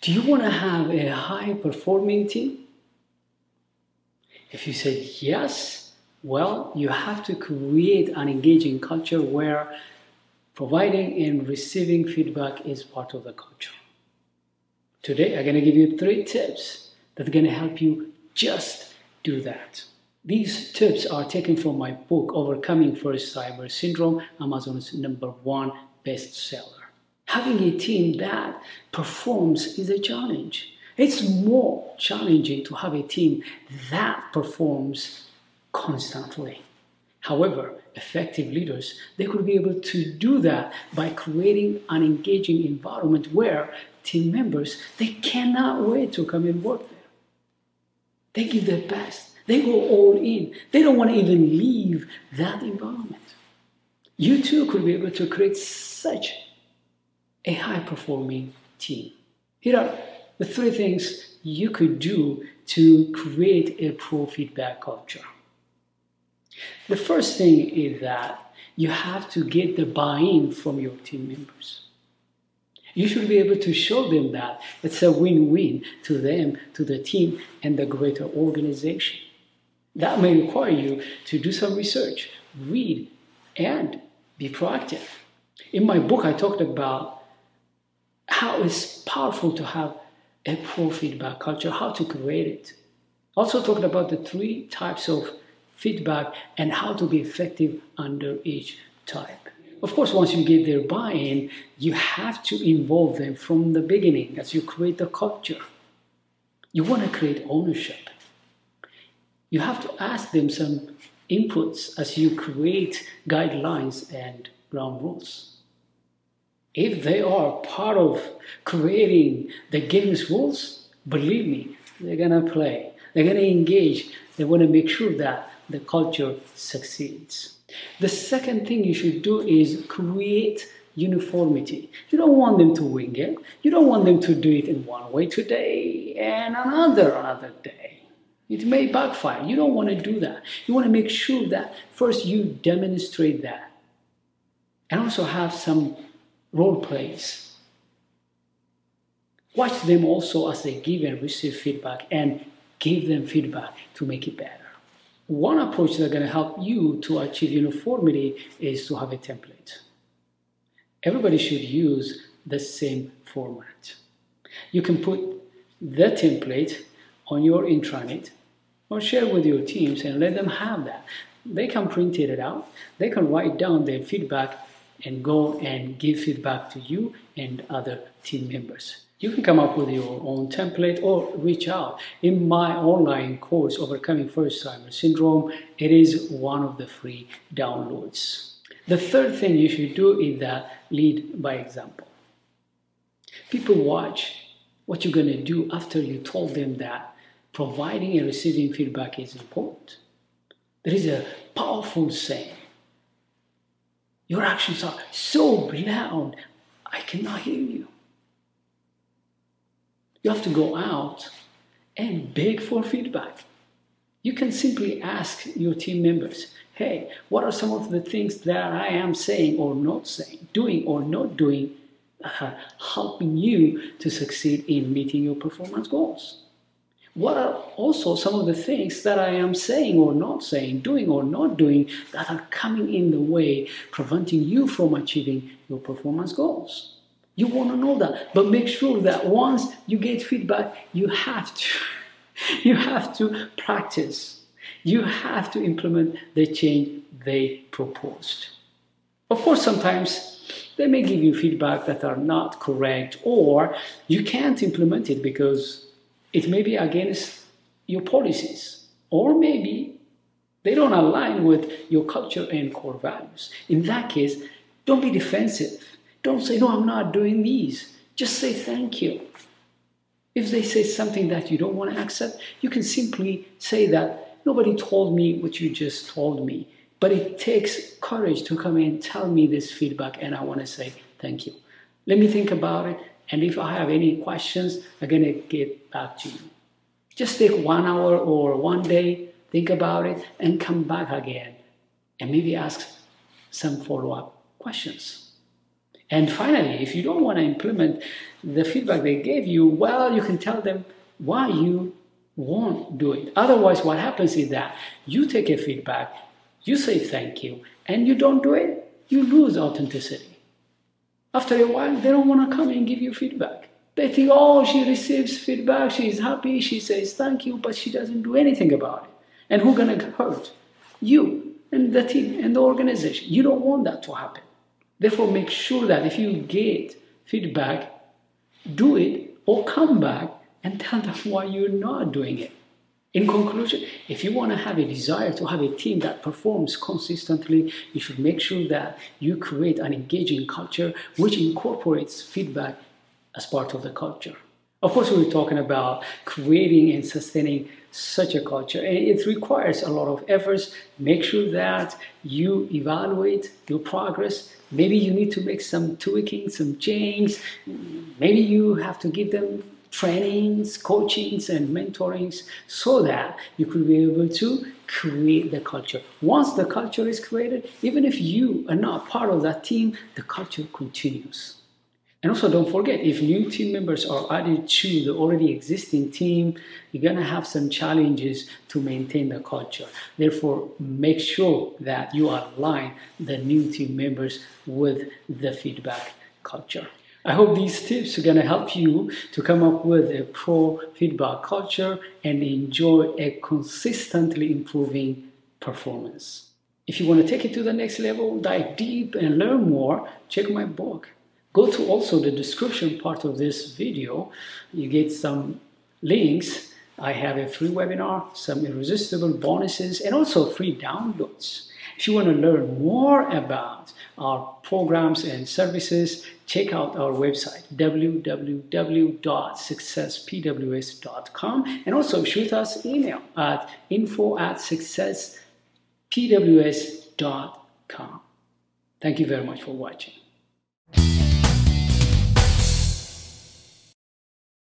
Do you want to have a high performing team? If you said yes, well, you have to create an engaging culture where providing and receiving feedback is part of the culture. Today, I'm going to give you three tips that are going to help you just do that. These tips are taken from my book, Overcoming First Cyber Syndrome, Amazon's number one bestseller. Having a team that performs is a challenge. It's more challenging to have a team that performs constantly. However, effective leaders, they could be able to do that by creating an engaging environment where team members, they cannot wait to come and work there. They give their best. They go all in. They don't want to even leave that environment. You too could be able to create such a high performing team. Here are the three things you could do to create a pro feedback culture. The first thing is that you have to get the buy in from your team members. You should be able to show them that it's a win win to them, to the team, and the greater organization. That may require you to do some research, read, and be proactive. In my book, I talked about how it's powerful to have a poor feedback culture, how to create it. Also, talked about the three types of feedback and how to be effective under each type. Of course, once you get their buy in, you have to involve them from the beginning as you create the culture. You want to create ownership. You have to ask them some inputs as you create guidelines and ground rules. If they are part of creating the game's rules, believe me, they're gonna play. They're gonna engage. They want to make sure that the culture succeeds. The second thing you should do is create uniformity. You don't want them to wing it. You don't want them to do it in one way today and another another day. It may backfire. You don't want to do that. You want to make sure that first you demonstrate that and also have some role plays. Watch them also as they give and receive feedback and give them feedback to make it better. One approach that's going to help you to achieve uniformity is to have a template. Everybody should use the same format. You can put the template on your intranet or share with your teams and let them have that. They can print it out, they can write down their feedback and go and give feedback to you and other team members. You can come up with your own template or reach out. In my online course, Overcoming First Cyber Syndrome, it is one of the free downloads. The third thing you should do is that lead by example. People watch what you're going to do after you told them that providing and receiving feedback is important. There is a powerful saying your actions are so loud, I cannot hear you. You have to go out and beg for feedback. You can simply ask your team members, hey, what are some of the things that I am saying or not saying, doing or not doing, uh, helping you to succeed in meeting your performance goals? What are also some of the things that I am saying or not saying, doing or not doing that are coming in the way, preventing you from achieving your performance goals. You want to know that, but make sure that once you get feedback, you have to, you have to practice. You have to implement the change they proposed. Of course, sometimes they may give you feedback that are not correct, or you can't implement it because it may be against your policies, or maybe they don't align with your culture and core values. In that case, don't be defensive. Don't say, No, I'm not doing these. Just say thank you. If they say something that you don't want to accept, you can simply say that nobody told me what you just told me. But it takes courage to come and tell me this feedback, and I want to say thank you. Let me think about it and if I have any questions, I'm going to get back to you. Just take one hour or one day, think about it, and come back again. And maybe ask some follow up questions. And finally, if you don't want to implement the feedback they gave you, well, you can tell them why you won't do it. Otherwise, what happens is that you take a feedback, you say thank you, and you don't do it, you lose authenticity. After a while, they don't want to come and give you feedback. They think, oh, she receives feedback, she's happy, she says thank you, but she doesn't do anything about it. And who's going to hurt? You and the team and the organization. You don't want that to happen. Therefore, make sure that if you get feedback, do it or come back and tell them why you're not doing it. In conclusion, if you want to have a desire to have a team that performs consistently, you should make sure that you create an engaging culture which incorporates feedback as part of the culture. Of course, we're talking about creating and sustaining such a culture, and it requires a lot of efforts. Make sure that you evaluate your progress. Maybe you need to make some tweaking, some change. Maybe you have to give them trainings, coachings, and mentorings so that you could be able to create the culture. Once the culture is created, even if you are not part of that team, the culture continues. And also don't forget, if new team members are added to the already existing team, you're gonna have some challenges to maintain the culture. Therefore, make sure that you align the new team members with the feedback culture. I hope these tips are gonna help you to come up with a pro feedback culture and enjoy a consistently improving performance. If you want to take it to the next level, dive deep and learn more, check my book Go to also the description part of this video. You get some links. I have a free webinar, some irresistible bonuses, and also free downloads. If you want to learn more about our programs and services, check out our website www.successpws.com and also shoot us email at info at successpws.com. Thank you very much for watching.